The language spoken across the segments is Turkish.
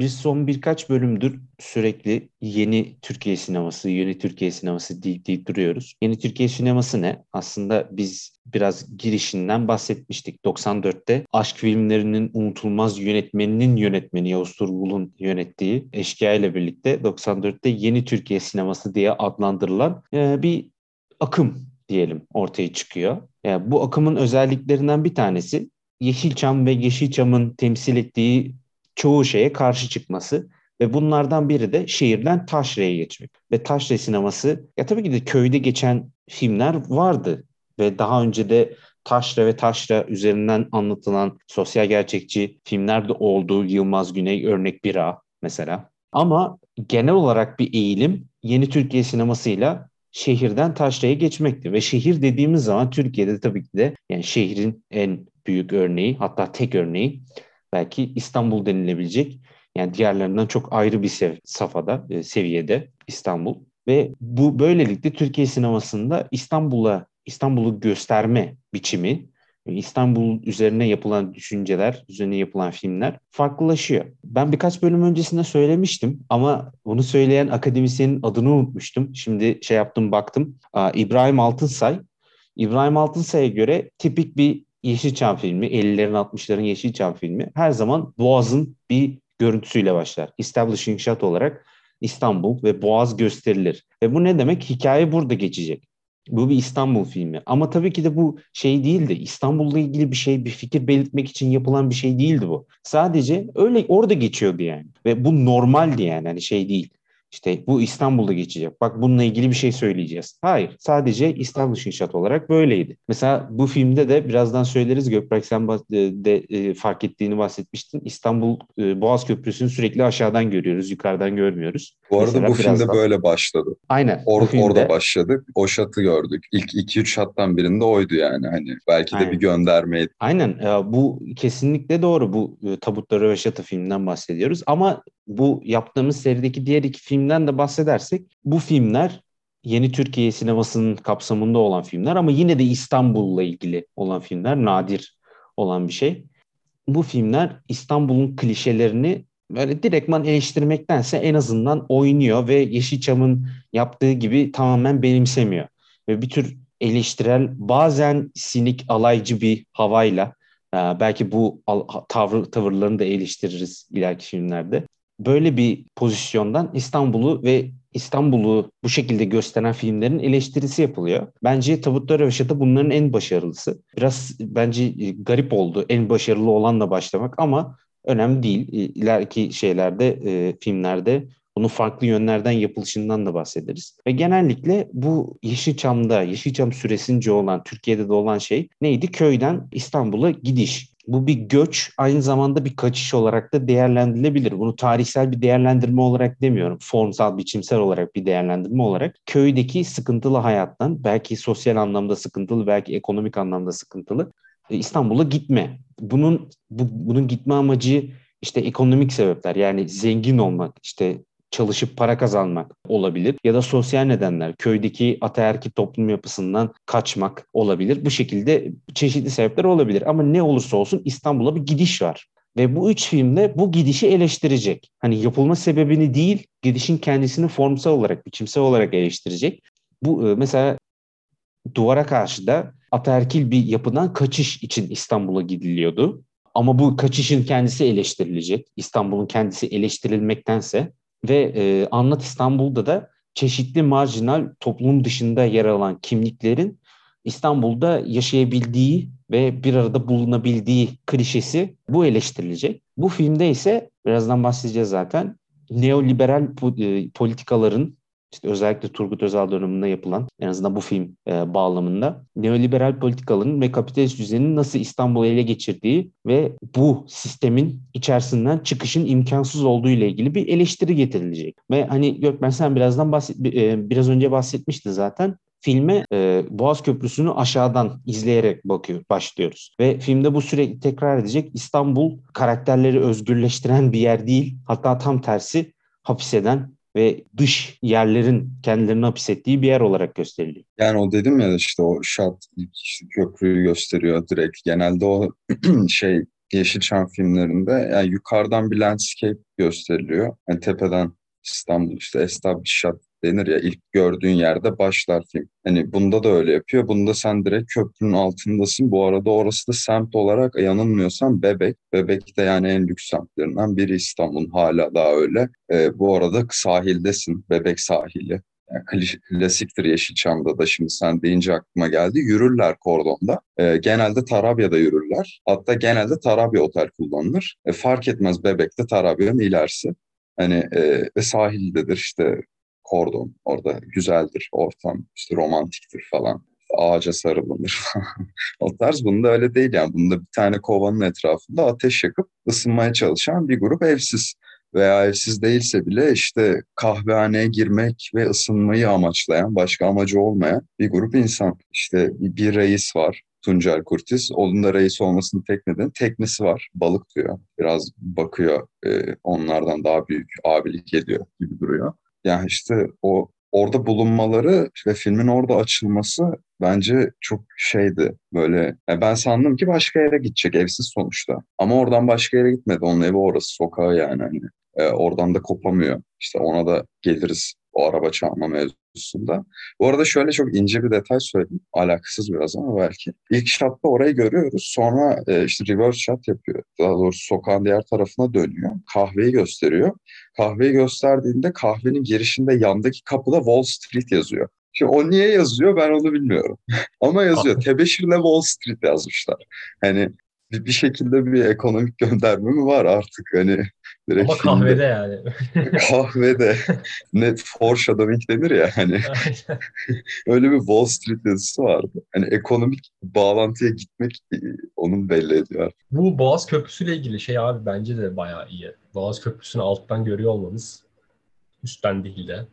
biz son birkaç bölümdür sürekli yeni Türkiye sineması, yeni Türkiye sineması deyip deyip duruyoruz. Yeni Türkiye sineması ne? Aslında biz biraz girişinden bahsetmiştik. 94'te aşk filmlerinin unutulmaz yönetmeninin yönetmeni Yavuz Turgul'un yönettiği Eşkıya ile birlikte 94'te yeni Türkiye sineması diye adlandırılan e, bir akım diyelim ortaya çıkıyor. Yani bu akımın özelliklerinden bir tanesi Yeşilçam ve Yeşilçam'ın temsil ettiği çoğu şeye karşı çıkması ve bunlardan biri de şehirden taşraya geçmek. Ve taşra sineması ya tabii ki de köyde geçen filmler vardı ve daha önce de taşra ve taşra üzerinden anlatılan sosyal gerçekçi filmler de oldu. Yılmaz Güney örnek bir A mesela. Ama genel olarak bir eğilim yeni Türkiye sinemasıyla şehirden taşraya geçmekti. Ve şehir dediğimiz zaman Türkiye'de tabii ki de yani şehrin en büyük örneği hatta tek örneği belki İstanbul denilebilecek. Yani diğerlerinden çok ayrı bir sev safhada, e, seviyede İstanbul. Ve bu böylelikle Türkiye sinemasında İstanbul'a İstanbul'u gösterme biçimi, İstanbul üzerine yapılan düşünceler, üzerine yapılan filmler farklılaşıyor. Ben birkaç bölüm öncesinde söylemiştim ama bunu söyleyen akademisyenin adını unutmuştum. Şimdi şey yaptım baktım. İbrahim Altınsay. İbrahim Altınsay'a göre tipik bir Yeşilçam filmi, 50'lerin 60'ların Yeşilçam filmi her zaman Boğaz'ın bir görüntüsüyle başlar. Establishing shot olarak İstanbul ve Boğaz gösterilir. Ve bu ne demek? Hikaye burada geçecek. Bu bir İstanbul filmi. Ama tabii ki de bu şey değildi. İstanbul'la ilgili bir şey, bir fikir belirtmek için yapılan bir şey değildi bu. Sadece öyle orada geçiyordu yani. Ve bu normaldi yani. Hani şey değil. İşte bu İstanbul'da geçecek. Bak bununla ilgili bir şey söyleyeceğiz. Hayır. Sadece İstanbul Şinşat olarak böyleydi. Mesela bu filmde de birazdan söyleriz. Gökberk sen de e, fark ettiğini bahsetmiştin. İstanbul e, Boğaz Köprüsü'nü sürekli aşağıdan görüyoruz. Yukarıdan görmüyoruz. Bu arada Mesela bu filmde böyle başladı. Aynen. Or filmde... Orada başladık. O şatı gördük. İlk 2-3 şattan birinde oydu yani. Hani belki de Aynen. bir göndermeydi. Aynen. Bu kesinlikle doğru. Bu e, Tabutları ve Şatı filminden bahsediyoruz. Ama bu yaptığımız serideki diğer iki filmden de bahsedersek bu filmler yeni Türkiye sinemasının kapsamında olan filmler ama yine de İstanbul'la ilgili olan filmler nadir olan bir şey. Bu filmler İstanbul'un klişelerini böyle direktman eleştirmektense en azından oynuyor ve Yeşilçam'ın yaptığı gibi tamamen benimsemiyor. Ve bir tür eleştirel bazen sinik alaycı bir havayla belki bu tavır, tavırlarını da eleştiririz ileriki filmlerde böyle bir pozisyondan İstanbul'u ve İstanbul'u bu şekilde gösteren filmlerin eleştirisi yapılıyor. Bence Tabutlar Röveşat'ı bunların en başarılısı. Biraz bence garip oldu en başarılı olanla başlamak ama önemli değil. İleriki şeylerde, e, filmlerde bunun farklı yönlerden yapılışından da bahsederiz. Ve genellikle bu Yeşilçam'da, Yeşilçam süresince olan, Türkiye'de de olan şey neydi? Köyden İstanbul'a gidiş bu bir göç aynı zamanda bir kaçış olarak da değerlendirilebilir. Bunu tarihsel bir değerlendirme olarak demiyorum. Formsal, biçimsel olarak bir değerlendirme olarak köydeki sıkıntılı hayattan belki sosyal anlamda sıkıntılı, belki ekonomik anlamda sıkıntılı e, İstanbul'a gitme. Bunun bu, bunun gitme amacı işte ekonomik sebepler yani zengin olmak, işte çalışıp para kazanmak olabilir ya da sosyal nedenler, köydeki ataerkil toplum yapısından kaçmak olabilir. Bu şekilde çeşitli sebepler olabilir ama ne olursa olsun İstanbul'a bir gidiş var. Ve bu üç filmde bu gidişi eleştirecek. Hani yapılma sebebini değil, gidişin kendisini formsal olarak, biçimsel olarak eleştirecek. Bu e, mesela duvara karşı da ataerkil bir yapıdan kaçış için İstanbul'a gidiliyordu. Ama bu kaçışın kendisi eleştirilecek. İstanbul'un kendisi eleştirilmektense ve e, Anlat İstanbul'da da çeşitli marjinal toplum dışında yer alan kimliklerin İstanbul'da yaşayabildiği ve bir arada bulunabildiği klişesi bu eleştirilecek. Bu filmde ise birazdan bahsedeceğiz zaten neoliberal e, politikaların işte özellikle Turgut Özal döneminde yapılan en azından bu film e, bağlamında neoliberal politikaların ve kapitalist düzenin nasıl İstanbul'u ele geçirdiği ve bu sistemin içerisinden çıkışın imkansız olduğu ile ilgili bir eleştiri getirilecek. Ve hani Gökmen sen birazdan bahset, e, biraz önce bahsetmiştin zaten filme e, Boğaz Köprüsü'nü aşağıdan izleyerek bakıyor başlıyoruz. Ve filmde bu sürekli tekrar edecek İstanbul karakterleri özgürleştiren bir yer değil. Hatta tam tersi hapis eden ve dış yerlerin kendilerini hapsettiği bir yer olarak gösteriliyor. Yani o dedim ya işte o şat ilk köprüyü gösteriyor direkt. Genelde o şey Yeşilçam filmlerinde yani yukarıdan bir landscape gösteriliyor. Yani tepeden İstanbul işte established shot denir ya ilk gördüğün yerde başlar film. Hani bunda da öyle yapıyor. Bunda sen direkt köprünün altındasın. Bu arada orası da semt olarak yanılmıyorsam Bebek. Bebek de yani en lüks semtlerinden biri İstanbul'un hala daha öyle. Ee, bu arada sahildesin. Bebek sahili. Yani klasiktir Yeşilçam'da da şimdi sen deyince aklıma geldi. Yürürler kordonda. E, genelde Tarabya'da yürürler. Hatta genelde Tarabya otel kullanılır. E, fark etmez Bebek'te Tarabya'nın ilerisi. Hani e, sahildedir işte kordon orada güzeldir ortam işte romantiktir falan ağaca sarılınır o tarz bunda öyle değil yani bunda bir tane kovanın etrafında ateş yakıp ısınmaya çalışan bir grup evsiz veya evsiz değilse bile işte kahvehaneye girmek ve ısınmayı amaçlayan başka amacı olmayan bir grup insan işte bir reis var Tuncel Kurtiz. Onun da reis olmasının tek nedeni teknesi var. Balık diyor. Biraz bakıyor. E, onlardan daha büyük abilik ediyor gibi duruyor. Yani işte o orada bulunmaları ve filmin orada açılması bence çok şeydi böyle. Yani ben sandım ki başka yere gidecek evsiz sonuçta. Ama oradan başka yere gitmedi. Onun evi orası sokağı yani. Hani, e, oradan da kopamıyor. İşte ona da geliriz o araba çalma mevzusunda. Bu arada şöyle çok ince bir detay söyleyeyim. Alakasız biraz ama belki. İlk shotta orayı görüyoruz. Sonra e, işte reverse shot yapıyor. Daha doğrusu sokağın diğer tarafına dönüyor. Kahveyi gösteriyor. Kahveyi gösterdiğinde kahvenin girişinde yandaki kapıda Wall Street yazıyor. Şimdi o niye yazıyor ben onu bilmiyorum. Ama yazıyor. Tebeşirle Wall Street yazmışlar. Hani bir, bir şekilde bir ekonomik gönderme mi var artık hani direkt Ama kahvede filmde, yani. kahvede net foreshadowing denir ya hani öyle bir Wall Street yazısı vardı. Hani ekonomik bağlantıya gitmek e, onun belli ediyor. Bu Boğaz Köprüsü ile ilgili şey abi bence de bayağı iyi. Boğaz Köprüsü'nü alttan görüyor olmamız üstten değil de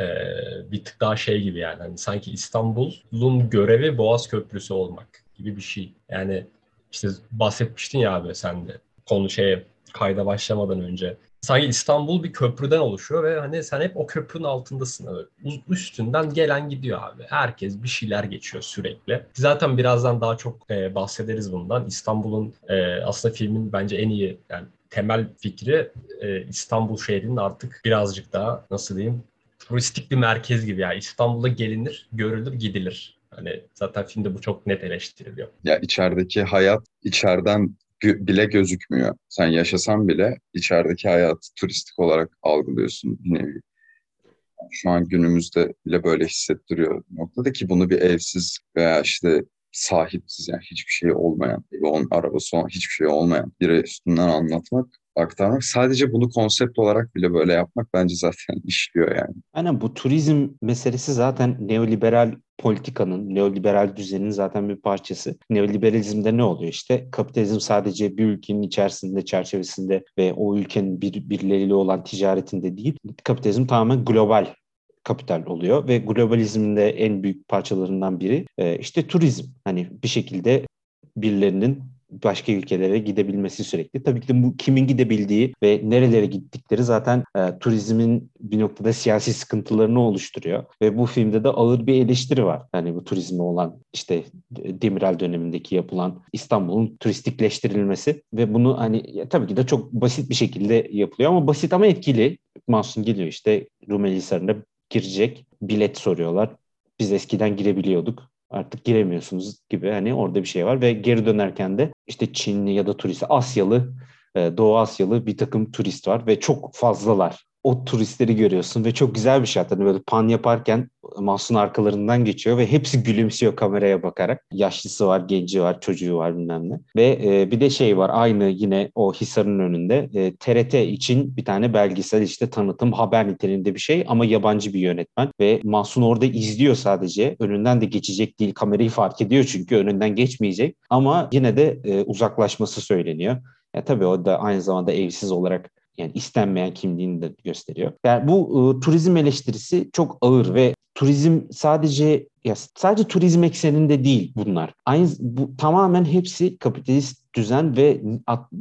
ee, bir tık daha şey gibi yani. Hani sanki İstanbul'un görevi Boğaz Köprüsü olmak gibi bir şey. Yani işte bahsetmiştin ya abi sen de konu şeye kayda başlamadan önce. Sanki İstanbul bir köprüden oluşuyor ve hani sen hep o köprünün altındasın. Abi. Üstünden gelen gidiyor abi. Herkes bir şeyler geçiyor sürekli. Zaten birazdan daha çok e, bahsederiz bundan. İstanbul'un e, aslında filmin bence en iyi yani temel fikri e, İstanbul şehrinin artık birazcık daha nasıl diyeyim turistik bir merkez gibi yani İstanbul'a gelinir, görülür, gidilir. Hani zaten filmde bu çok net eleştiriliyor. Ya içerideki hayat içeriden bile gözükmüyor. Sen yaşasan bile içerideki hayatı turistik olarak algılıyorsun bir nevi. Şu an günümüzde bile böyle hissettiriyor noktada ki bunu bir evsiz veya işte sahipsiz yani hiçbir şey olmayan, onun arabası olan hiçbir şey olmayan biri üstünden anlatmak aktarmak. Sadece bunu konsept olarak bile böyle yapmak bence zaten işliyor yani. Aynen bu turizm meselesi zaten neoliberal politikanın, neoliberal düzenin zaten bir parçası. Neoliberalizmde ne oluyor işte? Kapitalizm sadece bir ülkenin içerisinde, çerçevesinde ve o ülkenin bir, birileriyle olan ticaretinde değil. Kapitalizm tamamen global kapital oluyor ve globalizmin de en büyük parçalarından biri e, işte turizm. Hani bir şekilde birilerinin başka ülkelere gidebilmesi sürekli. Tabii ki de bu kimin gidebildiği ve nerelere gittikleri zaten e, turizmin bir noktada siyasi sıkıntılarını oluşturuyor. Ve bu filmde de ağır bir eleştiri var. Yani bu turizme olan işte Demirel dönemindeki yapılan İstanbul'un turistikleştirilmesi ve bunu hani tabii ki de çok basit bir şekilde yapılıyor ama basit ama etkili. Mahsun geliyor işte Rumeli Hisarı'nda girecek. Bilet soruyorlar. Biz eskiden girebiliyorduk artık giremiyorsunuz gibi hani orada bir şey var ve geri dönerken de işte Çinli ya da turist Asyalı e, Doğu Asyalı bir takım turist var ve çok fazlalar o turistleri görüyorsun ve çok güzel bir şey. Hani böyle pan yaparken Mahsun arkalarından geçiyor ve hepsi gülümsüyor kameraya bakarak. Yaşlısı var, genci var, çocuğu var bilmem ne. Ve e, bir de şey var aynı yine o Hisar'ın önünde e, TRT için bir tane belgesel işte tanıtım haber niteliğinde bir şey ama yabancı bir yönetmen ve Mahsun orada izliyor sadece. Önünden de geçecek değil. Kamerayı fark ediyor çünkü önünden geçmeyecek ama yine de e, uzaklaşması söyleniyor. Ya tabii o da aynı zamanda evsiz olarak yani istenmeyen kimliğini de gösteriyor. Yani bu e, turizm eleştirisi çok ağır ve turizm sadece ya sadece turizm ekseninde değil bunlar. Aynı bu tamamen hepsi kapitalist düzen ve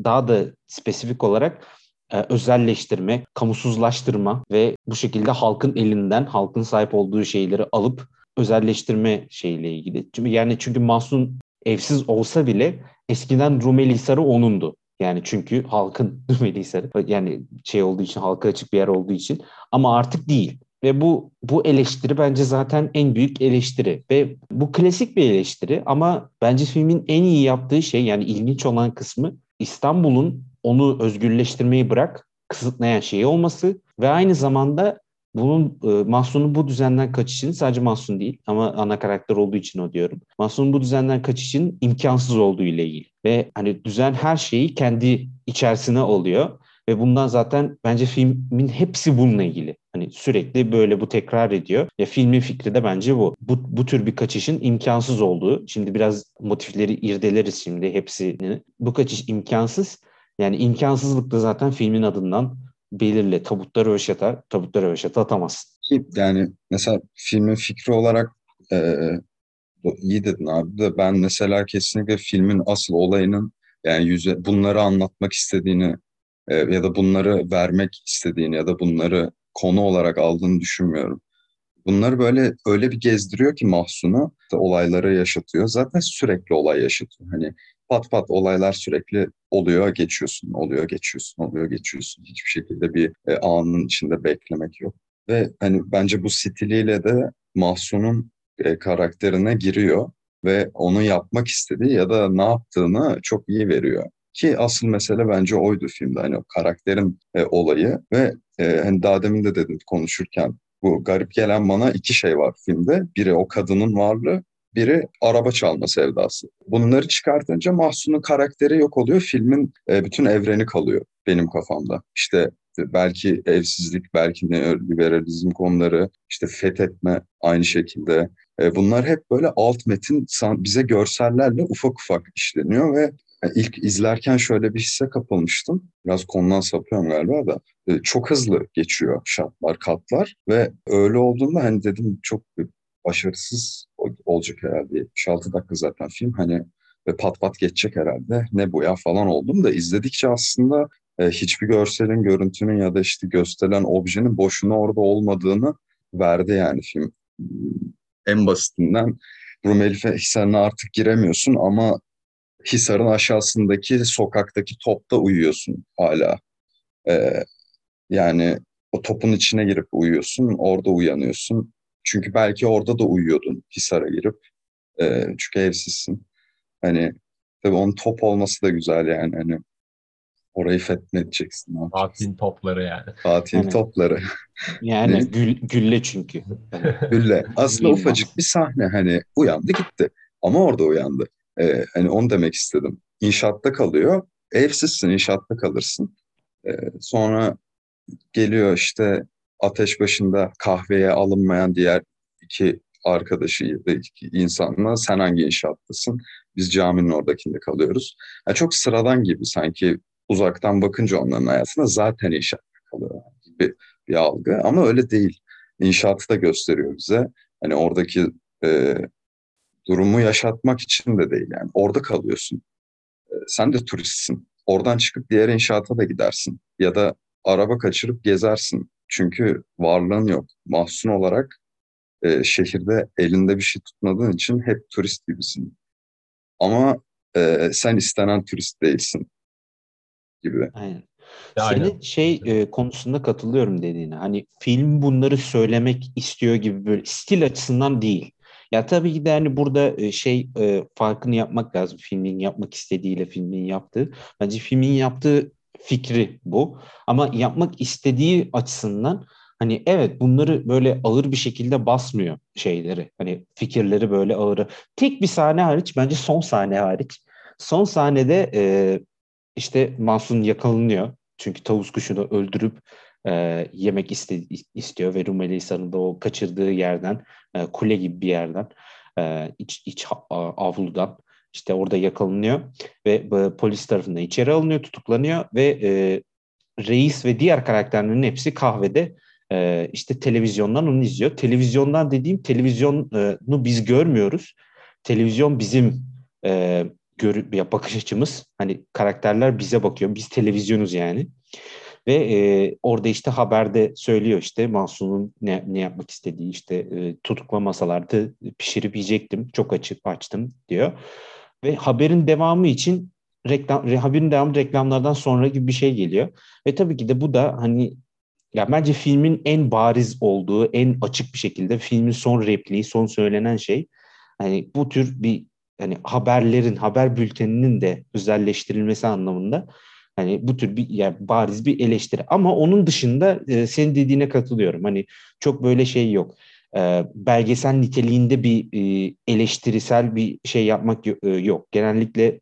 daha da spesifik olarak e, özelleştirme, kamusuzlaştırma ve bu şekilde halkın elinden halkın sahip olduğu şeyleri alıp özelleştirme şeyiyle ilgili. Çünkü yani çünkü Mahsun evsiz olsa bile eskiden Rumeli Hisarı onundu. Yani çünkü halkın Rumeli Hisarı yani şey olduğu için halka açık bir yer olduğu için. Ama artık değil. Ve bu bu eleştiri bence zaten en büyük eleştiri. Ve bu klasik bir eleştiri ama bence filmin en iyi yaptığı şey yani ilginç olan kısmı İstanbul'un onu özgürleştirmeyi bırak kısıtlayan şey olması ve aynı zamanda bunun e, Mahsun'un bu düzenden kaçışını sadece Mahsun değil ama ana karakter olduğu için o diyorum. Mahsun'un bu düzenden kaçışın imkansız olduğu ile ilgili. Ve hani düzen her şeyi kendi içerisine oluyor. Ve bundan zaten bence filmin hepsi bununla ilgili. Hani sürekli böyle bu tekrar ediyor. Ya filmin fikri de bence bu. Bu, bu tür bir kaçışın imkansız olduğu. Şimdi biraz motifleri irdeleriz şimdi hepsini. Bu kaçış imkansız. Yani imkansızlık da zaten filmin adından belirli. Tabutları röveşata, tabutları röveşata atamazsın. Ki yani mesela filmin fikri olarak e, iyi dedin abi de ben mesela kesinlikle filmin asıl olayının yani yüze, bunları anlatmak istediğini e, ya da bunları vermek istediğini ya da bunları konu olarak aldığını düşünmüyorum. Bunları böyle öyle bir gezdiriyor ki Mahsun'u olayları yaşatıyor. Zaten sürekli olay yaşatıyor. Hani pat pat olaylar sürekli oluyor, geçiyorsun, oluyor, geçiyorsun, oluyor, geçiyorsun. Hiçbir şekilde bir e, anın içinde beklemek yok. Ve hani bence bu stiliyle de Mahsun'un e, karakterine giriyor ve onu yapmak istediği ya da ne yaptığını çok iyi veriyor. Ki asıl mesele bence oydu filmde. Hani o karakterin e, olayı ve e, hani daha demin de dedim konuşurken bu garip gelen bana iki şey var filmde. Biri o kadının varlığı, biri araba çalma sevdası. Bunları çıkartınca Mahsun'un karakteri yok oluyor. Filmin e, bütün evreni kalıyor benim kafamda. İşte belki evsizlik, belki neoliberalizm konuları, işte fethetme aynı şekilde. E, bunlar hep böyle alt metin bize görsellerle ufak ufak işleniyor ve ilk izlerken şöyle bir hisse kapılmıştım. Biraz konudan sapıyorum galiba da. E, çok hızlı geçiyor şartlar, katlar ve öyle olduğunda hani dedim çok başarısız olacak herhalde. 76 dakika zaten film hani ve pat pat geçecek herhalde. Ne bu ya falan oldum da izledikçe aslında e, hiçbir görselin, görüntünün ya da işte gösterilen objenin boşuna orada olmadığını verdi yani film. En basitinden Rumeli Hisarı'na artık giremiyorsun ama Hisar'ın aşağısındaki sokaktaki topta uyuyorsun hala. Ee, yani o topun içine girip uyuyorsun, orada uyanıyorsun. Çünkü belki orada da uyuyordun Hisar'a girip. Ee, çünkü evsizsin. Hani tabii onun top olması da güzel yani. Hani orayı fethedeceksin. Fatih'in topları yani. Fatih'in yani, topları. Yani gül, gülle çünkü. gülle. Aslında ufacık bir sahne hani uyandı gitti. Ama orada uyandı. Ee, hani onu demek istedim. İnşaatta kalıyor. Evsizsin, inşaatta kalırsın. Ee, sonra geliyor işte ateş başında kahveye alınmayan diğer iki arkadaşı insanla sen hangi inşaattasın? Biz caminin oradakinde kalıyoruz. Yani çok sıradan gibi sanki uzaktan bakınca onların hayatına zaten inşaatta kalıyor gibi bir algı ama öyle değil. İnşaatı da gösteriyor bize. Hani oradaki e, durumu yaşatmak için de değil yani. Orada kalıyorsun. E, sen de turistsin. Oradan çıkıp diğer inşaata da gidersin. Ya da araba kaçırıp gezersin. Çünkü varlığın yok. Mahsun olarak e, şehirde elinde bir şey tutmadığın için hep turist gibisin. Ama e, sen istenen turist değilsin gibi. Aynen. Senin Aynen. şey e, konusunda katılıyorum dediğine. Hani film bunları söylemek istiyor gibi böyle stil açısından değil. Ya tabii ki de hani burada e, şey e, farkını yapmak lazım. Filmin yapmak istediğiyle filmin yaptığı. Bence filmin yaptığı fikri bu. Ama yapmak istediği açısından hani evet bunları böyle ağır bir şekilde basmıyor şeyleri. Hani fikirleri böyle ağır. Tek bir sahne hariç bence son sahne hariç. Son sahnede e, işte Mansun yakalanıyor. Çünkü tavus kuşunu öldürüp e, yemek iste, istiyor ve Rumeli Hisarı'nda o kaçırdığı yerden e, kule gibi bir yerden e, iç, iç avludan işte orada yakalanıyor ve e, polis tarafından içeri alınıyor, tutuklanıyor ve e, reis ve diğer karakterlerin hepsi kahvede e, işte televizyondan onu izliyor. Televizyondan dediğim televizyonu biz görmüyoruz. Televizyon bizim e, gör, ya bakış açımız. Hani karakterler bize bakıyor. Biz televizyonuz yani. Ve e, orada işte haberde söylüyor işte Mansur'un ne, ne yapmak istediği işte e, tutuklamasalardı pişirip yiyecektim. Çok açık açtım diyor. Ve haberin devamı için reklam haberin devamı reklamlardan sonra gibi bir şey geliyor. Ve tabii ki de bu da hani ya bence filmin en bariz olduğu, en açık bir şekilde filmin son repliği, son söylenen şey hani bu tür bir hani haberlerin, haber bülteninin de özelleştirilmesi anlamında hani bu tür bir yani bariz bir eleştiri. Ama onun dışında e, senin dediğine katılıyorum. Hani çok böyle şey yok. E, belgesel niteliğinde bir e, eleştirisel bir şey yapmak e, yok. Genellikle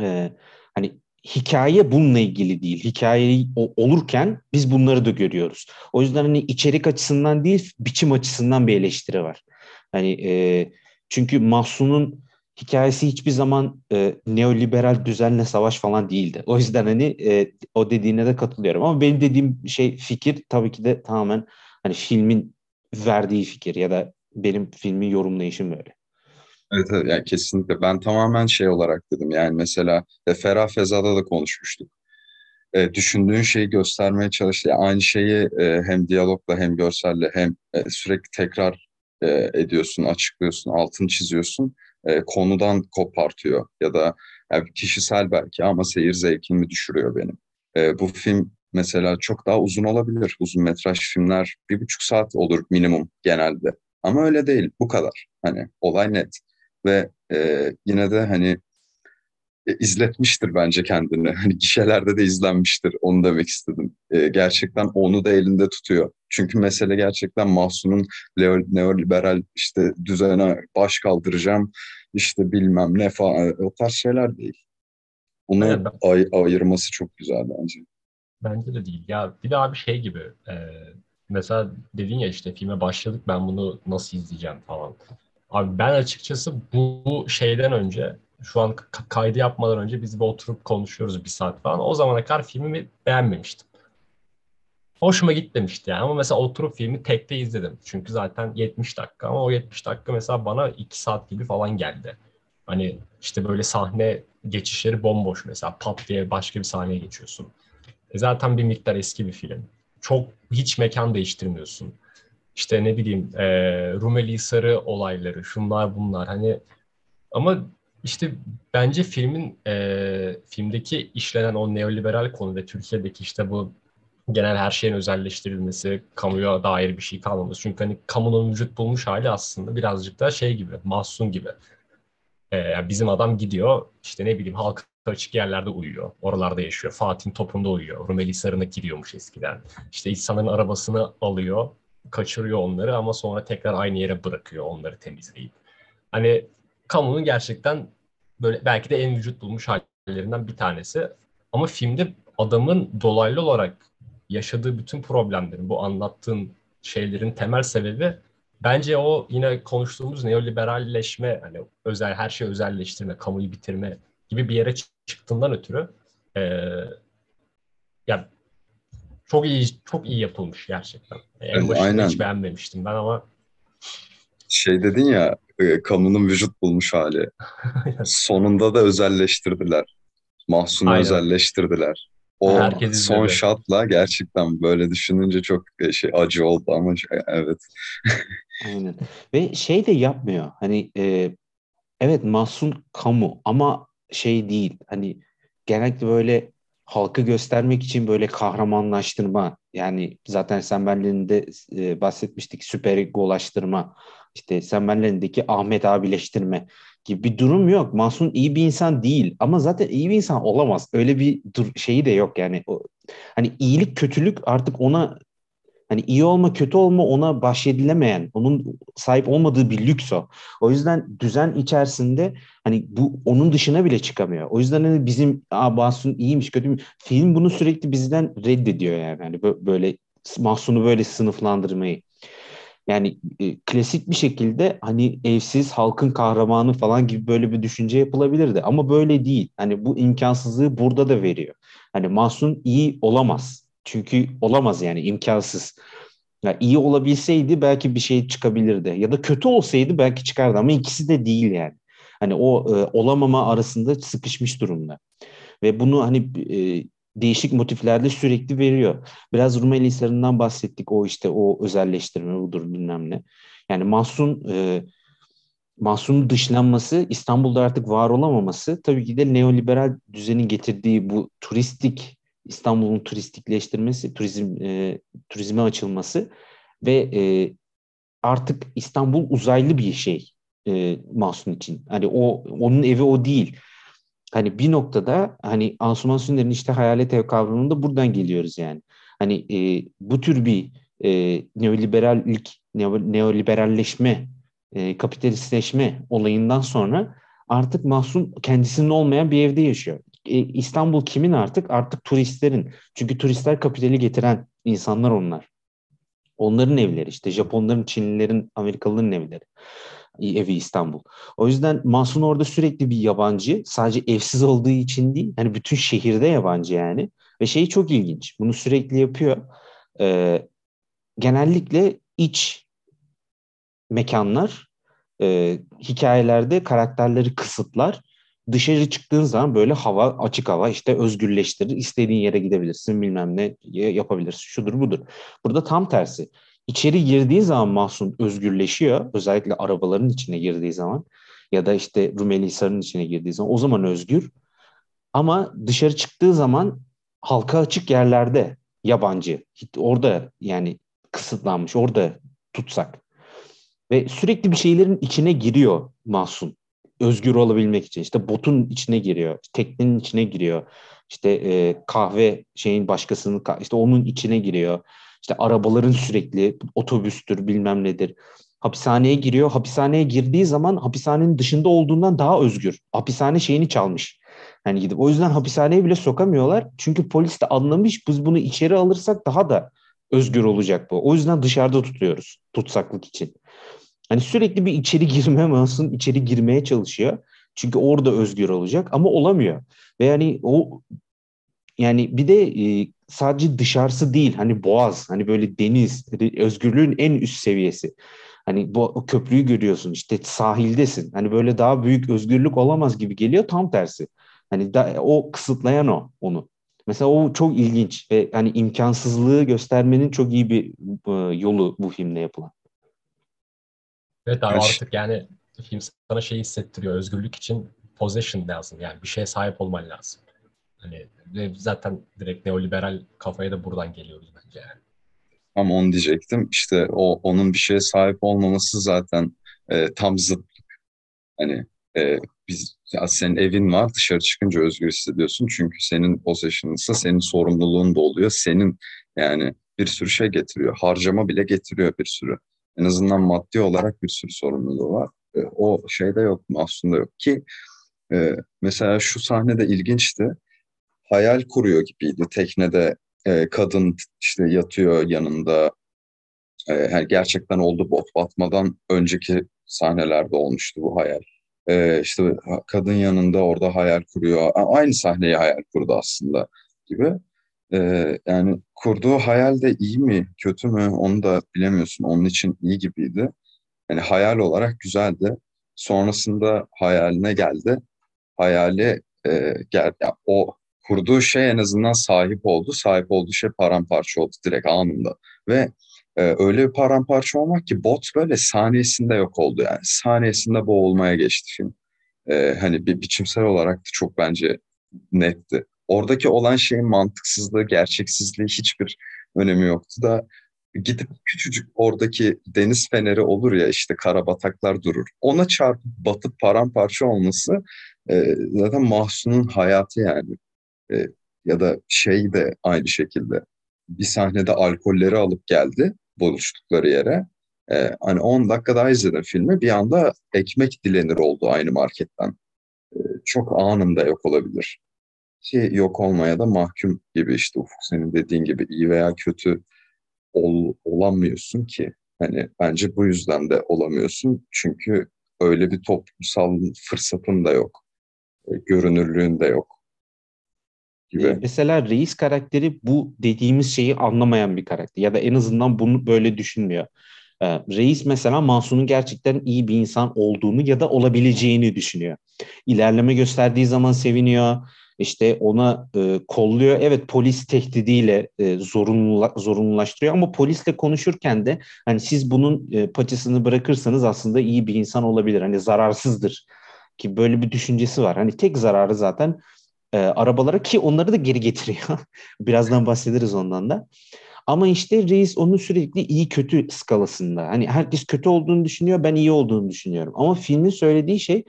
e, hani hikaye bununla ilgili değil. Hikaye olurken biz bunları da görüyoruz. O yüzden hani içerik açısından değil, biçim açısından bir eleştiri var. Hani e, çünkü Mahsun'un hikayesi hiçbir zaman e, neoliberal düzenle savaş falan değildi. O yüzden hani e, o dediğine de katılıyorum. Ama benim dediğim şey fikir tabii ki de tamamen hani filmin verdiği fikir ya da benim filmin yorumlayışım böyle. Evet, evet yani kesinlikle. Ben tamamen şey olarak dedim yani mesela e, Ferah Feza'da da konuşmuştuk. E, düşündüğün şeyi göstermeye çalıştı. Yani aynı şeyi e, hem diyalogla hem görselle hem e, sürekli tekrar e, ediyorsun, açıklıyorsun, altını çiziyorsun. E, konudan kopartıyor ya da yani kişisel belki ama seyir zevkimi düşürüyor benim. E, bu film mesela çok daha uzun olabilir. Uzun metraj filmler bir buçuk saat olur minimum genelde. Ama öyle değil. Bu kadar. Hani olay net ve e, yine de hani e, izletmiştir bence kendini. Hani gişelerde de izlenmiştir. Onu demek istedim. E, gerçekten onu da elinde tutuyor. Çünkü mesele gerçekten Mahsun'un neoliberal işte düzene baş kaldıracağım işte bilmem ne falan o tarz şeyler değil. Onu evet, ay- ayırması çok güzel bence. Bence de değil. Ya bir daha bir şey gibi. E, mesela dedin ya işte filme başladık ben bunu nasıl izleyeceğim falan. Abi ben açıkçası bu şeyden önce şu an kaydı yapmadan önce biz bir oturup konuşuyoruz bir saat falan. O zamana kadar filmi beğenmemiştim. Hoşuma gitmemişti yani ama mesela oturup filmi tekte izledim. Çünkü zaten 70 dakika ama o 70 dakika mesela bana 2 saat gibi falan geldi. Hani işte böyle sahne geçişleri bomboş mesela pat diye başka bir sahneye geçiyorsun. E zaten bir miktar eski bir film. Çok hiç mekan değiştirmiyorsun işte ne bileyim e, Rumeli Hisarı olayları, şunlar bunlar hani ama işte bence filmin e, filmdeki işlenen o neoliberal konu ve Türkiye'deki işte bu genel her şeyin özelleştirilmesi, kamuya dair bir şey kalmaması. Çünkü hani kamunun vücut bulmuş hali aslında birazcık da şey gibi, mahzun gibi. Ee, yani bizim adam gidiyor, işte ne bileyim halka açık yerlerde uyuyor. Oralarda yaşıyor. Fatih'in topunda uyuyor. Rumeli Hisarı'na gidiyormuş eskiden. İşte insanların arabasını alıyor kaçırıyor onları ama sonra tekrar aynı yere bırakıyor onları temizleyip. Hani kamunun gerçekten böyle belki de en vücut bulmuş hallerinden bir tanesi. Ama filmde adamın dolaylı olarak yaşadığı bütün problemlerin, bu anlattığın şeylerin temel sebebi bence o yine konuştuğumuz neoliberalleşme, hani özel her şeyi özelleştirme, kamuyu bitirme gibi bir yere çıktığından ötürü e, ya çok iyi çok iyi yapılmış gerçekten. En başında Aynen. hiç beğenmemiştim ben ama şey dedin ya e, kamunun vücut bulmuş hali. Sonunda da özelleştirdiler. Mahsun'u Aynen. özelleştirdiler. O Herkes son shotla gerçekten böyle düşününce çok e, şey acı oldu ama e, evet. Aynen. Ve şey de yapmıyor. Hani e, evet Mahsun kamu ama şey değil. Hani genellikle böyle halkı göstermek için böyle kahramanlaştırma yani zaten Semberlerinde e, bahsetmiştik süper egolaştırma işte Semberlerindeki Ahmet abileştirme gibi bir durum yok. Mahsun iyi bir insan değil ama zaten iyi bir insan olamaz. Öyle bir dur şeyi de yok yani. O, hani iyilik kötülük artık ona Hani iyi olma kötü olma ona bahşedilemeyen, onun sahip olmadığı bir lüks o. O yüzden düzen içerisinde hani bu onun dışına bile çıkamıyor. O yüzden hani bizim Aa, iyiymiş kötü mü? Film bunu sürekli bizden reddediyor yani. Hani böyle Mahsun'u böyle sınıflandırmayı. Yani e, klasik bir şekilde hani evsiz halkın kahramanı falan gibi böyle bir düşünce yapılabilirdi. Ama böyle değil. Hani bu imkansızlığı burada da veriyor. Hani Mahsun iyi olamaz çünkü olamaz yani imkansız. Ya iyi olabilseydi belki bir şey çıkabilirdi. Ya da kötü olsaydı belki çıkardı ama ikisi de değil yani. Hani o e, olamama arasında sıkışmış durumda. Ve bunu hani e, değişik motiflerle sürekli veriyor. Biraz Rumeli Hisarı'ndan bahsettik. O işte o özelleştirme budur bilmem ne. Yani Mahsun e, Mahsun'un dışlanması, İstanbul'da artık var olamaması tabii ki de neoliberal düzenin getirdiği bu turistik İstanbul'un turistikleştirmesi, turizm e, turizme açılması ve e, artık İstanbul uzaylı bir şey e, Mahsun için. Hani o onun evi o değil. Hani bir noktada hani Asuman Sünder'in işte hayalet ev kavramında buradan geliyoruz yani. Hani e, bu tür bir e, neoliberallik, neoliberalleşme, e, kapitalistleşme olayından sonra artık Mahsun kendisinin olmayan bir evde yaşıyor. E, İstanbul kimin artık? Artık turistlerin. Çünkü turistler kapitali getiren insanlar onlar. Onların evleri işte Japonların, Çinlilerin, Amerikalıların evleri. Evi İstanbul. O yüzden Mahsun orada sürekli bir yabancı. Sadece evsiz olduğu için değil. Hani bütün şehirde yabancı yani. Ve şey çok ilginç. Bunu sürekli yapıyor. Ee, genellikle iç mekanlar e, hikayelerde karakterleri kısıtlar. Dışarı çıktığın zaman böyle hava, açık hava işte özgürleştirir. İstediğin yere gidebilirsin bilmem ne yapabilirsin. Şudur budur. Burada tam tersi. İçeri girdiği zaman Mahsun özgürleşiyor. Özellikle arabaların içine girdiği zaman ya da işte Rumeli Hisarı'nın içine girdiği zaman o zaman özgür. Ama dışarı çıktığı zaman halka açık yerlerde yabancı. Orada yani kısıtlanmış, orada tutsak. Ve sürekli bir şeylerin içine giriyor Mahsun. Özgür olabilmek için. İşte botun içine giriyor, teknenin içine giriyor. İşte e, kahve şeyin başkasının işte onun içine giriyor. İşte arabaların sürekli otobüstür bilmem nedir. Hapishaneye giriyor. Hapishaneye girdiği zaman hapishanenin dışında olduğundan daha özgür. Hapishane şeyini çalmış. Yani gidip o yüzden hapishaneye bile sokamıyorlar. Çünkü polis de anlamış biz bunu içeri alırsak daha da özgür olacak bu. O yüzden dışarıda tutuyoruz tutsaklık için. Hani sürekli bir içeri girme masın içeri girmeye çalışıyor. Çünkü orada özgür olacak ama olamıyor. Ve yani o yani bir de e, sadece dışarısı değil hani boğaz hani böyle deniz özgürlüğün en üst seviyesi. Hani bu o köprüyü görüyorsun işte sahildesin. Hani böyle daha büyük özgürlük olamaz gibi geliyor tam tersi. Hani da, o kısıtlayan o onu. Mesela o çok ilginç ve hani imkansızlığı göstermenin çok iyi bir e, yolu bu filmde yapılan. Evet abi artık yani film sana şey hissettiriyor. Özgürlük için possession lazım. Yani bir şeye sahip olman lazım. Hani zaten direkt neoliberal kafaya da buradan geliyoruz bence yani. Ama onu diyecektim. İşte o onun bir şeye sahip olmaması zaten e, tam zıt. Hani e, biz ya senin evin var dışarı çıkınca özgür hissediyorsun çünkü senin possession'ınsa senin sorumluluğun da oluyor. Senin yani bir sürü şey getiriyor. Harcama bile getiriyor bir sürü. En azından maddi olarak bir sürü sorumluluğu var. E, o şeyde yok aslında yok ki e, mesela şu sahnede ilginçti. Hayal kuruyor gibiydi. Teknede e, kadın işte yatıyor yanında. E, gerçekten oldu bot batmadan önceki sahnelerde olmuştu bu hayal e, işte kadın yanında orada hayal kuruyor. Aynı sahneyi hayal kurdu aslında gibi. E, yani kurduğu hayal de iyi mi kötü mü onu da bilemiyorsun. Onun için iyi gibiydi. Yani hayal olarak güzeldi. Sonrasında hayaline geldi. Hayali e, gel, yani o kurduğu şey en azından sahip oldu. Sahip olduğu şey paramparça oldu direkt anında. Ve e, öyle bir paramparça olmak ki bot böyle saniyesinde yok oldu yani. Saniyesinde boğulmaya geçti film. E, hani bir biçimsel olarak da çok bence netti. Oradaki olan şeyin mantıksızlığı, gerçeksizliği hiçbir önemi yoktu da gidip küçücük oradaki deniz feneri olur ya işte karabataklar durur. Ona çarpıp batıp paramparça olması e, zaten Mahsun'un hayatı yani. E, ya da şey de aynı şekilde bir sahnede alkolleri alıp geldi buluştukları yere. E, hani 10 dakika daha izledim filmi. Bir anda ekmek dilenir oldu aynı marketten. E, çok anında yok olabilir. Ki yok olmaya da mahkum gibi işte Ufuk senin dediğin gibi iyi veya kötü ol, olamıyorsun ki. Hani bence bu yüzden de olamıyorsun. Çünkü öyle bir toplumsal fırsatın da yok. E, görünürlüğün de yok gibi. Ee, mesela reis karakteri bu dediğimiz şeyi anlamayan bir karakter ya da en azından bunu böyle düşünmüyor. Ee, reis mesela Mansur'un gerçekten iyi bir insan olduğunu ya da olabileceğini düşünüyor. İlerleme gösterdiği zaman seviniyor. İşte ona e, kolluyor. Evet polis tehdidiyle e, zorunlu, zorunlulaştırıyor ama polisle konuşurken de hani siz bunun e, paçasını bırakırsanız aslında iyi bir insan olabilir. Hani zararsızdır ki böyle bir düşüncesi var. Hani tek zararı zaten e, arabalara ki onları da geri getiriyor. Birazdan bahsederiz ondan da. Ama işte reis onun sürekli iyi kötü skalasında. Hani herkes kötü olduğunu düşünüyor, ben iyi olduğunu düşünüyorum. Ama filmin söylediği şey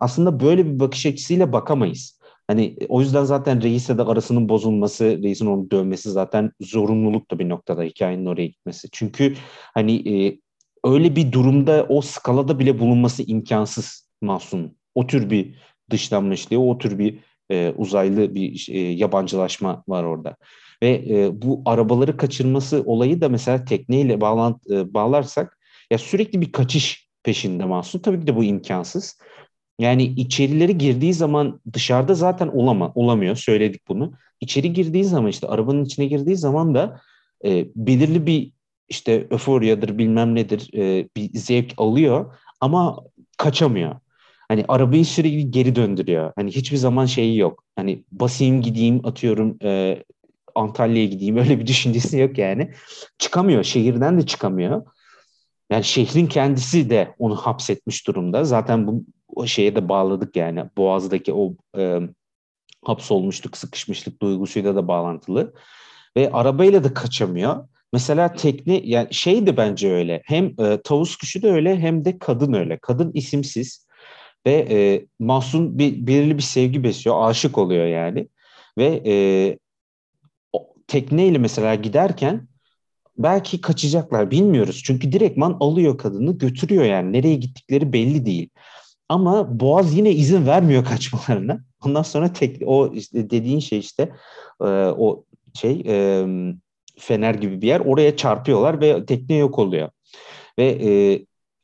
aslında böyle bir bakış açısıyla bakamayız. Hani o yüzden zaten reisle de arasının bozulması, reisin onu dövmesi zaten zorunluluk da bir noktada hikayenin oraya gitmesi. Çünkü hani e, öyle bir durumda o skalada bile bulunması imkansız Mahsun. O tür bir dışlanmışlığı, o tür bir e, uzaylı bir e, yabancılaşma var orada. Ve e, bu arabaları kaçırması olayı da mesela tekneyle bağlant, e, bağlarsak ya sürekli bir kaçış peşinde Mahsun. Tabii ki de bu imkansız. Yani içerileri girdiği zaman dışarıda zaten olama, olamıyor. Söyledik bunu. İçeri girdiği zaman işte arabanın içine girdiği zaman da e, belirli bir işte öforyadır bilmem nedir e, bir zevk alıyor ama kaçamıyor. Hani arabayı sürekli geri döndürüyor. Hani hiçbir zaman şeyi yok. Hani basayım gideyim atıyorum e, Antalya'ya gideyim öyle bir düşüncesi yok yani. Çıkamıyor. Şehirden de çıkamıyor. Yani şehrin kendisi de onu hapsetmiş durumda. Zaten bu o şeye de bağladık yani. Boğaz'daki o e, hapsolmuşluk, sıkışmışlık duygusuyla da bağlantılı. Ve arabayla da kaçamıyor. Mesela tekne yani şey de bence öyle. Hem e, tavus kuşu da öyle hem de kadın öyle. Kadın isimsiz ve e, Mahsun bir belirli bir sevgi besliyor, aşık oluyor yani. Ve e, tekneyle mesela giderken belki kaçacaklar bilmiyoruz. Çünkü direktman alıyor kadını götürüyor yani. Nereye gittikleri belli değil. Ama Boğaz yine izin vermiyor kaçmalarına. Ondan sonra tek o işte dediğin şey işte e, o şey e, fener gibi bir yer oraya çarpıyorlar ve tekne yok oluyor. Ve e,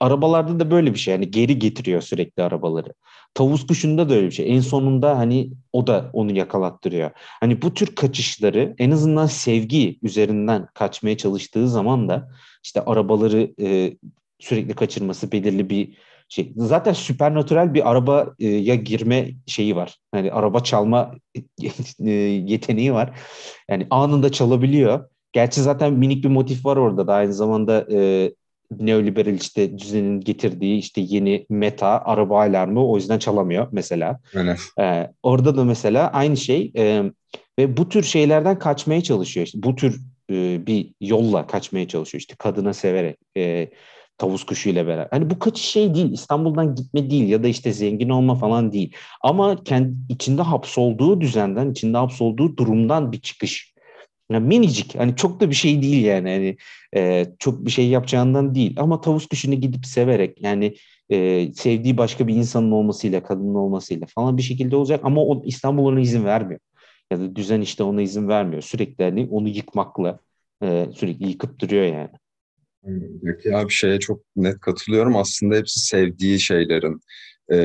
arabalarda da böyle bir şey yani geri getiriyor sürekli arabaları. Tavus kuşunda da öyle bir şey. En sonunda hani o da onu yakalattırıyor. Hani bu tür kaçışları en azından sevgi üzerinden kaçmaya çalıştığı zaman da işte arabaları e, sürekli kaçırması belirli bir şey. Zaten süpernatürel bir arabaya girme şeyi var. Hani araba çalma e, yeteneği var. Yani anında çalabiliyor. Gerçi zaten minik bir motif var orada da aynı zamanda e, neoliberal işte düzenin getirdiği işte yeni meta araba alarmı o yüzden çalamıyor mesela. Evet. Ee, orada da mesela aynı şey e, ve bu tür şeylerden kaçmaya çalışıyor. İşte bu tür e, bir yolla kaçmaya çalışıyor. İşte kadına severek e, tavus kuşu ile beraber. Hani bu kaçış şey değil. İstanbul'dan gitme değil ya da işte zengin olma falan değil. Ama kendi içinde hapsolduğu düzenden, içinde hapsolduğu durumdan bir çıkış. Yani minicik hani çok da bir şey değil yani hani e, çok bir şey yapacağından değil ama tavus kuşunu gidip severek yani e, sevdiği başka bir insanın olmasıyla kadının olmasıyla falan bir şekilde olacak ama o İstanbul ona izin vermiyor ya da düzen işte ona izin vermiyor sürekli hani onu yıkmakla e, sürekli yıkıp duruyor yani. Ya bir şeye çok net katılıyorum. Aslında hepsi sevdiği şeylerin. E,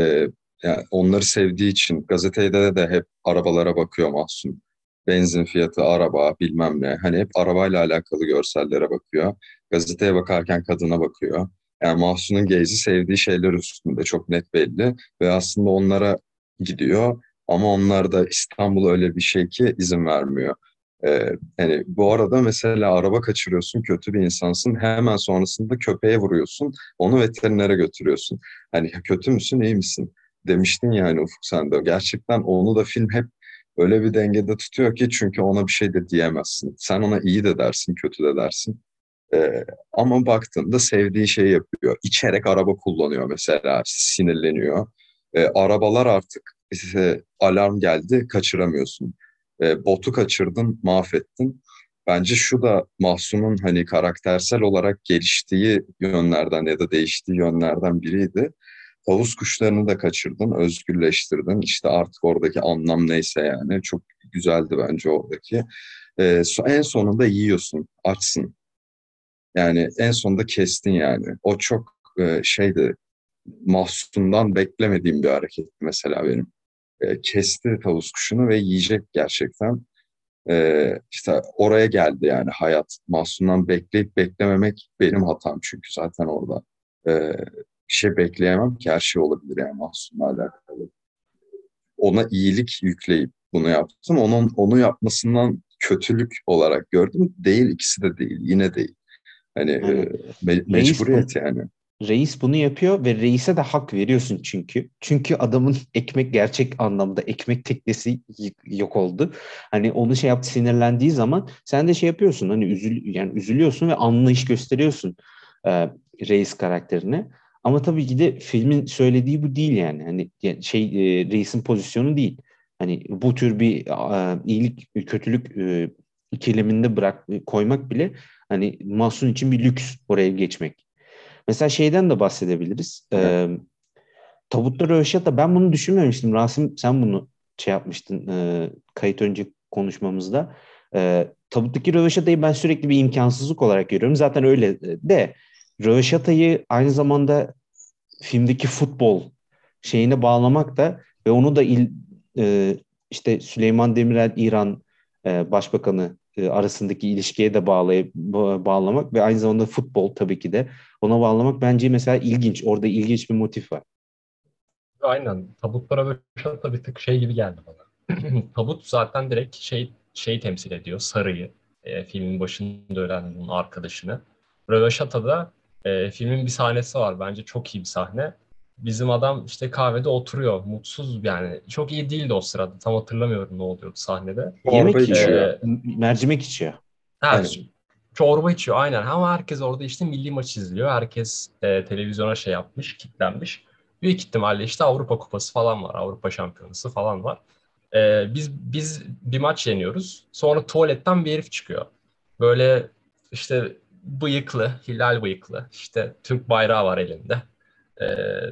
yani onları sevdiği için gazetede de hep arabalara bakıyor Mahsun benzin fiyatı, araba, bilmem ne. Hani hep arabayla alakalı görsellere bakıyor. Gazeteye bakarken kadına bakıyor. Yani Mahsun'un Geyzi sevdiği şeyler üstünde çok net belli. Ve aslında onlara gidiyor. Ama onlar da İstanbul öyle bir şey ki izin vermiyor. Ee, yani bu arada mesela araba kaçırıyorsun, kötü bir insansın. Hemen sonrasında köpeğe vuruyorsun. Onu veterinere götürüyorsun. Hani kötü müsün, iyi misin? Demiştin yani Ufuk sen de. Gerçekten onu da film hep öyle bir dengede tutuyor ki çünkü ona bir şey de diyemezsin. Sen ona iyi de dersin, kötü de dersin. Ee, ama baktığında sevdiği şeyi yapıyor. İçerek araba kullanıyor mesela, sinirleniyor. Ee, arabalar artık işte alarm geldi, kaçıramıyorsun. Ee, botu kaçırdın, mahvettin. Bence şu da Mahsun'un hani karaktersel olarak geliştiği yönlerden ya da değiştiği yönlerden biriydi. Tavus kuşlarını da kaçırdın, özgürleştirdin. İşte artık oradaki anlam neyse yani. Çok güzeldi bence oradaki. Ee, en sonunda yiyorsun, açsın. Yani en sonunda kestin yani. O çok e, şeydi, mahsundan beklemediğim bir hareketti mesela benim. E, kesti tavus kuşunu ve yiyecek gerçekten. E, işte oraya geldi yani hayat. Mahsundan bekleyip beklememek benim hatam çünkü zaten orada. E, bir şey bekleyemem ki her şey olabilir yani Mahsun'la alakalı. Ona iyilik yükleyip bunu yaptım. Onun onu yapmasından kötülük olarak gördüm. Değil ikisi de değil. Yine değil. Hani Yani e, me- mecburiyet yani. Reis bunu yapıyor ve reise de hak veriyorsun çünkü. Çünkü adamın ekmek gerçek anlamda ekmek teknesi yok oldu. Hani onu şey yaptı sinirlendiği zaman sen de şey yapıyorsun hani üzül yani üzülüyorsun ve anlayış gösteriyorsun e, reis karakterine. Ama tabii ki de filmin söylediği bu değil yani. Hani şey e, reisin pozisyonu değil. Hani bu tür bir e, iyilik kötülük e, ikileminde bırak koymak bile hani Mahsun için bir lüks oraya geçmek. Mesela şeyden de bahsedebiliriz. Ee, Tabutta Röveşata ben bunu düşünmemiştim. Rasim sen bunu şey yapmıştın e, kayıt önce konuşmamızda. E, Tabuttaki Röveşata'yı ben sürekli bir imkansızlık olarak görüyorum. Zaten öyle de Röveşata'yı aynı zamanda filmdeki futbol şeyine bağlamak da ve onu da il, e, işte Süleyman Demirel İran e, Başbakanı e, arasındaki ilişkiye de bağlayıp bağlamak ve aynı zamanda futbol tabii ki de ona bağlamak bence mesela ilginç. Orada ilginç bir motif var. Aynen. Tabutlara böyle da bir tık şey gibi geldi bana. Tabut zaten direkt şey şey temsil ediyor. Sarı'yı. E, filmin başında ölen arkadaşını. Röveşata'da e, filmin bir sahnesi var. Bence çok iyi bir sahne. Bizim adam işte kahvede oturuyor. Mutsuz yani. Çok iyi değildi o sırada. Tam hatırlamıyorum ne oluyordu sahnede. Yemek Çorba içiyor. Mercimek içiyor. Ha, Aynen. çorba içiyor aynen. Ama herkes orada işte milli maç izliyor. Herkes e, televizyona şey yapmış, kitlenmiş. Büyük ihtimalle işte Avrupa Kupası falan var. Avrupa Şampiyonası falan var. E, biz biz bir maç yeniyoruz. Sonra tuvaletten bir herif çıkıyor. Böyle işte bıyıklı, hilal bıyıklı. işte Türk bayrağı var elinde. E,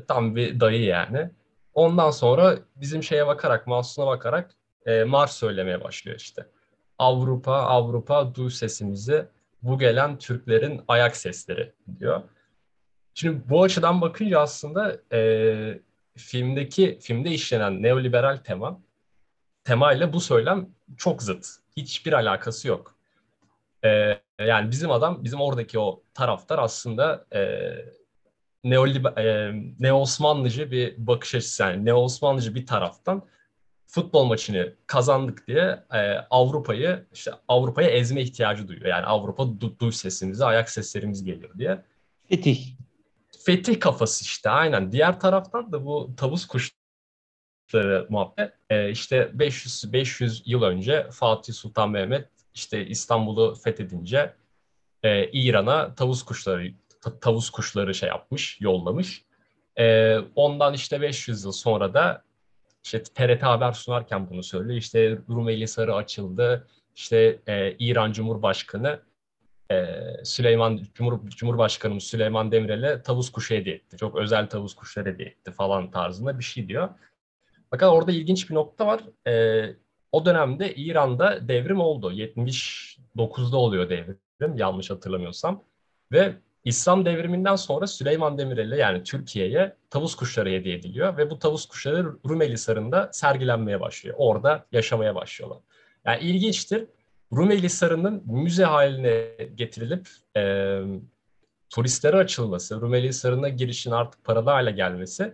tam bir dayı yani. Ondan sonra bizim şeye bakarak, Mahsun'a bakarak e, Mars söylemeye başlıyor işte. Avrupa, Avrupa duy sesimizi, bu gelen Türklerin ayak sesleri diyor. Şimdi bu açıdan bakınca aslında e, filmdeki filmde işlenen neoliberal tema temayla bu söylem çok zıt. Hiçbir alakası yok. E, yani bizim adam, bizim oradaki o taraftar aslında e, neoliber, e, neo-Osmanlıcı bir bakış açısı. Yani neo-Osmanlıcı bir taraftan futbol maçını kazandık diye e, Avrupa'yı işte Avrupa'ya ezme ihtiyacı duyuyor. Yani Avrupa du- duy sesimizi, ayak seslerimiz geliyor diye. Fetih. Fetih kafası işte aynen. Diğer taraftan da bu tavus kuşları muhabbet. E, işte 500 500 yıl önce Fatih Sultan Mehmet işte İstanbul'u fethedince e, İran'a tavus kuşları tavus kuşları şey yapmış, yollamış. E, ondan işte 500 yıl sonra da işte TRT Haber sunarken bunu söylüyor. İşte Rumeli Sarı açıldı. İşte e, İran Cumhurbaşkanı e, Süleyman Cumhur, Cumhurbaşkanımız Süleyman Demirel'e tavus kuşu hediye etti. Çok özel tavus kuşları hediye etti falan tarzında bir şey diyor. Fakat orada ilginç bir nokta var. E, o dönemde İran'da devrim oldu. 79'da oluyor devrim yanlış hatırlamıyorsam. Ve İslam devriminden sonra Süleyman Demirel'e yani Türkiye'ye tavus kuşları hediye ediliyor ve bu tavus kuşları Rumeli Sarı'nda sergilenmeye başlıyor. Orada yaşamaya başlıyorlar. Yani ilginçtir. Rumeli Sarı'nın müze haline getirilip e, turistlere açılması, Rumeli Sarı'na girişin artık paralı hale gelmesi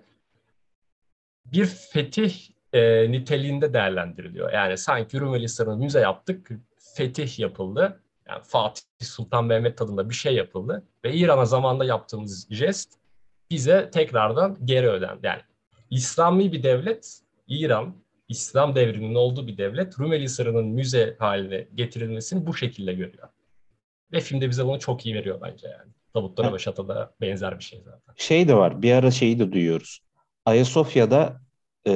bir fetih e, niteliğinde değerlendiriliyor. Yani sanki Rumeli Sarı'nı müze yaptık, fetih yapıldı. Yani Fatih Sultan Mehmet tadında bir şey yapıldı ve İran'a zamanda yaptığımız jest bize tekrardan geri ödendi. Yani İslami bir devlet, İran, İslam devriminin olduğu bir devlet, Rumeli Sarı'nın müze haline getirilmesini bu şekilde görüyor. Ve filmde bize bunu çok iyi veriyor bence yani. Tabutlara ve Şato'da benzer bir şey zaten. Şey de var. Bir ara şeyi de duyuyoruz. Ayasofya'da e,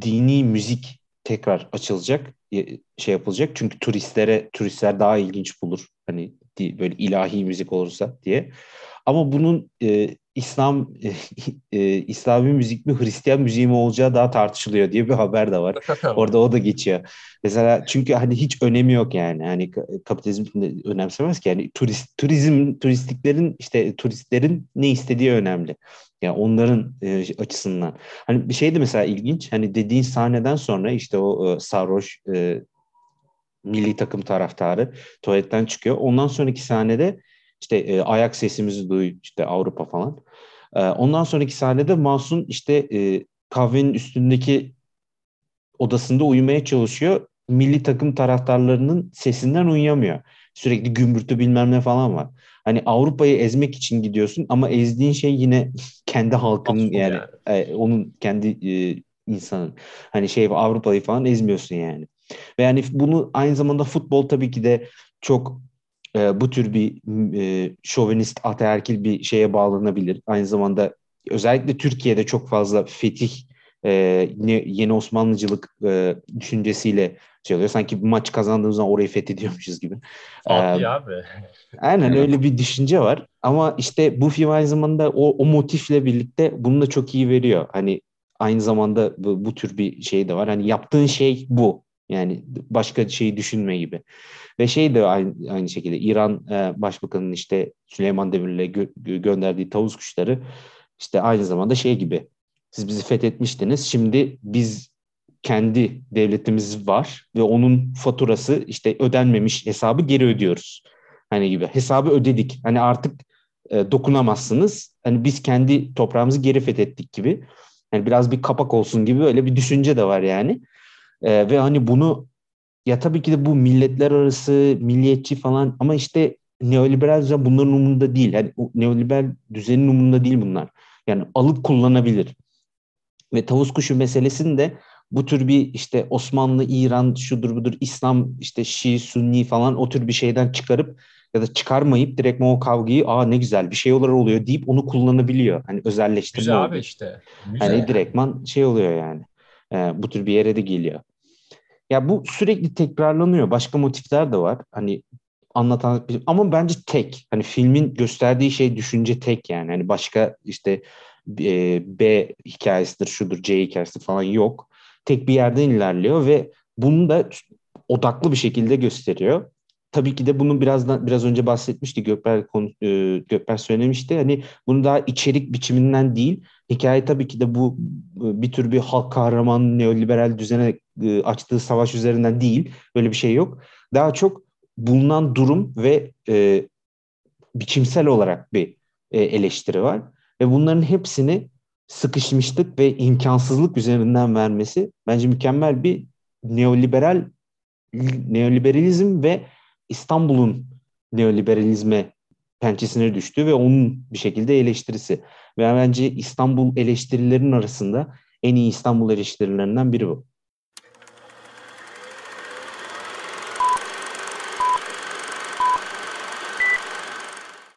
dini müzik tekrar açılacak, e, şey yapılacak. Çünkü turistlere turistler daha ilginç bulur. Hani böyle ilahi müzik olursa diye. Ama bunun e, İslam e, İslami müzik mi Hristiyan müziği mi olacağı daha tartışılıyor diye bir haber de var. Orada o da geçiyor. Mesela çünkü hani hiç önemi yok yani. Hani ka- kapitalizm önemsemez ki. Yani turist turizm turistiklerin işte turistlerin ne istediği önemli. Yani onların e, açısından. Hani bir şey de mesela ilginç. Hani dediğin sahneden sonra işte o e, sarhoş e, milli takım taraftarı tuvaletten çıkıyor. Ondan sonraki sahnede işte e, ayak sesimizi duy işte Avrupa falan. E, ondan sonraki sahnede Mahsun işte e, kahvenin üstündeki odasında uyumaya çalışıyor. Milli takım taraftarlarının sesinden uyuyamıyor. Sürekli gümbürtü bilmem ne falan var. Hani Avrupa'yı ezmek için gidiyorsun ama ezdiğin şey yine kendi halkının Aslında yani, yani. e, onun kendi e, insanın. Hani şey Avrupa'yı falan ezmiyorsun yani. Ve yani bunu aynı zamanda futbol tabii ki de çok e, bu tür bir e, şovenist, ataerkil bir şeye bağlanabilir. Aynı zamanda özellikle Türkiye'de çok fazla fetih, e, yeni Osmanlıcılık e, düşüncesiyle şey oluyor. Sanki bir maç kazandığımız zaman orayı fethediyormuşuz gibi. Abi Ee, abi. Aynen öyle bir düşünce var. Ama işte bu film aynı zamanda o, o motifle birlikte bunu da çok iyi veriyor. Hani aynı zamanda bu, bu tür bir şey de var. Hani yaptığın şey bu. Yani başka şeyi düşünme gibi. Ve şey de aynı, aynı şekilde İran e, Başbakanı'nın işte Süleyman Demirel'e gö- gönderdiği tavus kuşları işte aynı zamanda şey gibi. Siz bizi fethetmiştiniz. Şimdi biz kendi devletimiz var ve onun faturası işte ödenmemiş hesabı geri ödüyoruz. Hani gibi hesabı ödedik. Hani artık e, dokunamazsınız. Hani biz kendi toprağımızı geri fethettik gibi. Yani biraz bir kapak olsun gibi öyle bir düşünce de var yani. E, ve hani bunu ya tabii ki de bu milletler arası, milliyetçi falan ama işte neoliberal düzen bunların umurunda değil. Yani neoliberal düzenin umurunda değil bunlar. Yani alıp kullanabilir. Ve tavus kuşu meselesini de bu tür bir işte Osmanlı, İran, şudur budur, İslam, işte Şii, Sunni falan o tür bir şeyden çıkarıp ya da çıkarmayıp direkt o kavgayı aa ne güzel bir şey olarak oluyor deyip onu kullanabiliyor. Hani özelleştirme Güzel abi işte. Güzel Hani yani. direktman şey oluyor yani. Ee, bu tür bir yere de geliyor. Ya bu sürekli tekrarlanıyor. Başka motifler de var. Hani anlatan ama bence tek. Hani filmin gösterdiği şey düşünce tek yani. Hani başka işte e, B hikayesidir, şudur, C hikayesidir falan yok. Tek bir yerden ilerliyor ve bunu da odaklı bir şekilde gösteriyor. Tabii ki de bunu birazdan biraz önce bahsetmişti Gökber konu, e, Gökber söylemişti. Hani bunu daha içerik biçiminden değil. Hikaye tabii ki de bu e, bir tür bir halk kahraman neoliberal düzene e, açtığı savaş üzerinden değil. Böyle bir şey yok. Daha çok bulunan durum ve e, biçimsel olarak bir e, eleştiri var. Ve bunların hepsini sıkışmışlık ve imkansızlık üzerinden vermesi bence mükemmel bir neoliberal neoliberalizm ve İstanbul'un neoliberalizme pençesine düştü ve onun bir şekilde eleştirisi. Ve bence İstanbul eleştirilerinin arasında en iyi İstanbul eleştirilerinden biri bu.